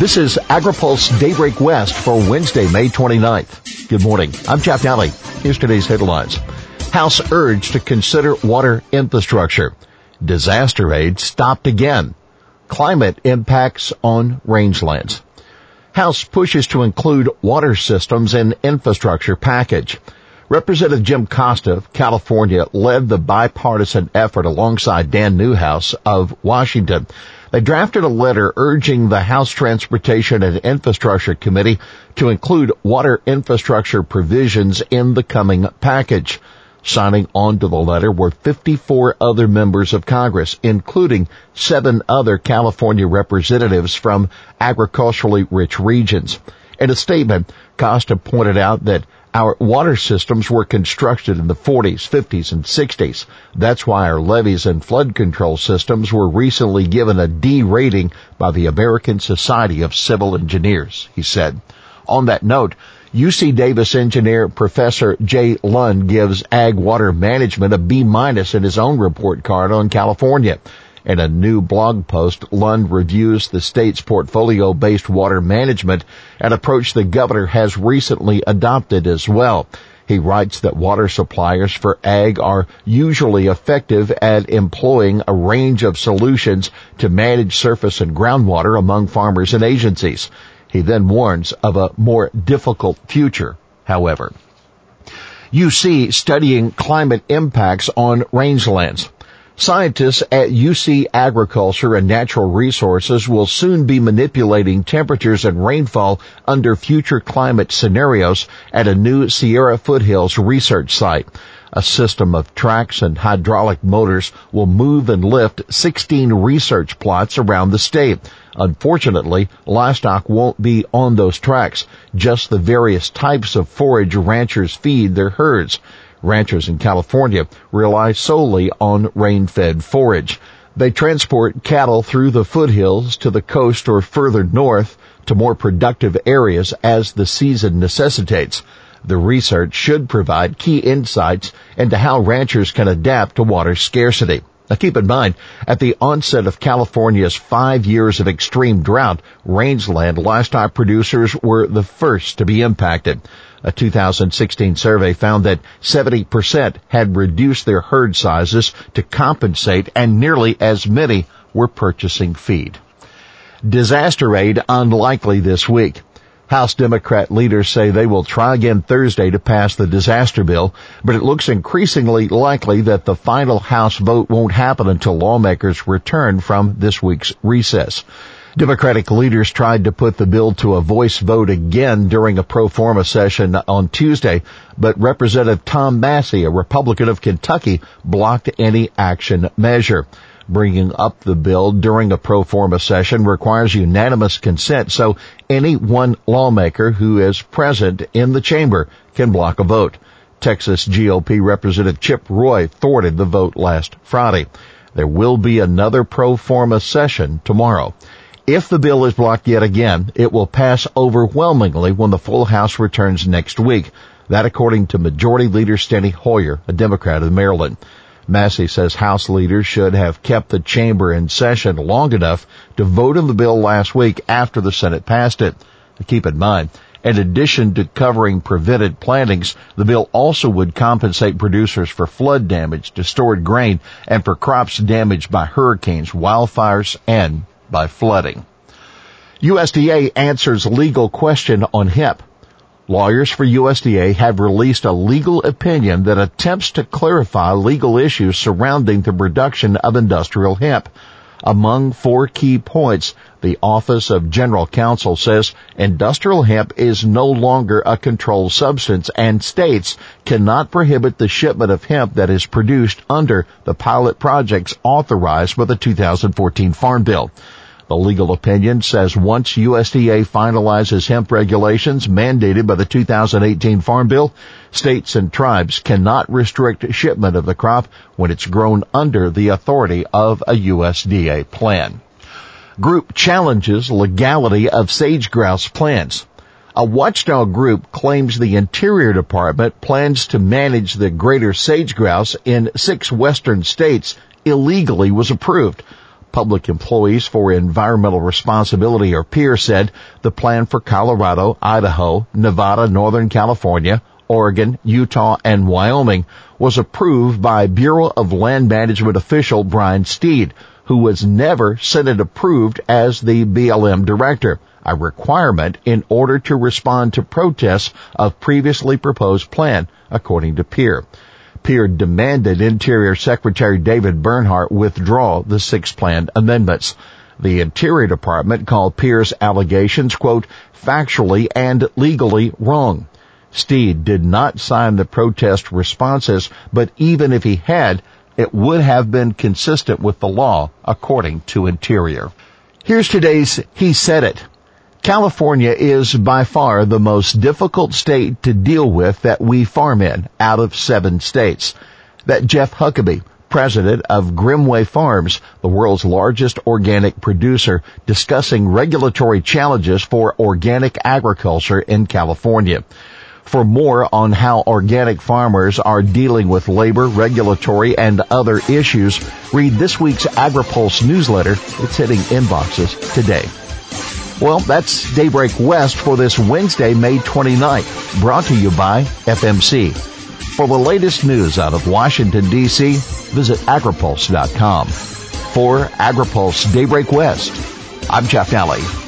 This is AgriPulse Daybreak West for Wednesday, May 29th. Good morning. I'm Jeff Daly. Here's today's headlines. House urged to consider water infrastructure. Disaster aid stopped again. Climate impacts on rangelands. House pushes to include water systems in infrastructure package. Representative Jim Costa of California led the bipartisan effort alongside Dan Newhouse of Washington they drafted a letter urging the House Transportation and Infrastructure Committee to include water infrastructure provisions in the coming package. Signing on to the letter were 54 other members of Congress, including seven other California representatives from agriculturally rich regions. In a statement, Costa pointed out that our water systems were constructed in the 40s, 50s, and 60s. That's why our levees and flood control systems were recently given a D rating by the American Society of Civil Engineers, he said. On that note, UC Davis engineer Professor Jay Lund gives ag water management a B minus in his own report card on California. In a new blog post, Lund reviews the state's portfolio-based water management, an approach the governor has recently adopted as well. He writes that water suppliers for ag are usually effective at employing a range of solutions to manage surface and groundwater among farmers and agencies. He then warns of a more difficult future, however. UC studying climate impacts on rangelands. Scientists at UC Agriculture and Natural Resources will soon be manipulating temperatures and rainfall under future climate scenarios at a new Sierra Foothills research site. A system of tracks and hydraulic motors will move and lift 16 research plots around the state. Unfortunately, livestock won't be on those tracks, just the various types of forage ranchers feed their herds. Ranchers in California rely solely on rain-fed forage. They transport cattle through the foothills to the coast or further north to more productive areas as the season necessitates. The research should provide key insights into how ranchers can adapt to water scarcity. Now keep in mind, at the onset of California's five years of extreme drought, rangeland livestock producers were the first to be impacted. A 2016 survey found that 70% had reduced their herd sizes to compensate and nearly as many were purchasing feed. Disaster aid unlikely this week. House Democrat leaders say they will try again Thursday to pass the disaster bill, but it looks increasingly likely that the final House vote won't happen until lawmakers return from this week's recess. Democratic leaders tried to put the bill to a voice vote again during a pro forma session on Tuesday, but Representative Tom Massie, a Republican of Kentucky, blocked any action measure bringing up the bill during a pro forma session requires unanimous consent, so any one lawmaker who is present in the chamber can block a vote. Texas GOP Representative Chip Roy thwarted the vote last Friday. There will be another pro forma session tomorrow. If the bill is blocked yet again, it will pass overwhelmingly when the full House returns next week. That according to Majority Leader Steny Hoyer, a Democrat of Maryland. Massie says House leaders should have kept the chamber in session long enough to vote on the bill last week after the Senate passed it. Keep in mind, in addition to covering prevented plantings, the bill also would compensate producers for flood damage to stored grain and for crops damaged by hurricanes, wildfires, and by flooding. USDA answers legal question on hemp. Lawyers for USDA have released a legal opinion that attempts to clarify legal issues surrounding the production of industrial hemp. Among four key points, the Office of General Counsel says industrial hemp is no longer a controlled substance and states cannot prohibit the shipment of hemp that is produced under the pilot projects authorized by the 2014 Farm Bill. The legal opinion says once USDA finalizes hemp regulations mandated by the 2018 Farm Bill, states and tribes cannot restrict shipment of the crop when it's grown under the authority of a USDA plan. Group challenges legality of sage grouse plans. A watchdog group claims the Interior Department plans to manage the greater sage grouse in six western states illegally was approved Public Employees for Environmental Responsibility or PEER said the plan for Colorado, Idaho, Nevada, Northern California, Oregon, Utah, and Wyoming was approved by Bureau of Land Management official Brian Steed, who was never Senate approved as the BLM director, a requirement in order to respond to protests of previously proposed plan, according to PEER. PEER demanded Interior Secretary David Bernhardt withdraw the six planned amendments. The Interior Department called PEER's allegations, quote, factually and legally wrong. Steed did not sign the protest responses, but even if he had, it would have been consistent with the law, according to Interior. Here's today's He Said It. California is by far the most difficult state to deal with that we farm in out of seven states. That Jeff Huckaby, president of Grimmway Farms, the world's largest organic producer, discussing regulatory challenges for organic agriculture in California. For more on how organic farmers are dealing with labor, regulatory, and other issues, read this week's AgriPulse newsletter. It's hitting inboxes today. Well, that's Daybreak West for this Wednesday, May 29th, brought to you by FMC. For the latest news out of Washington, D.C., visit agripulse.com. For AgriPulse Daybreak West, I'm Jeff Nalley.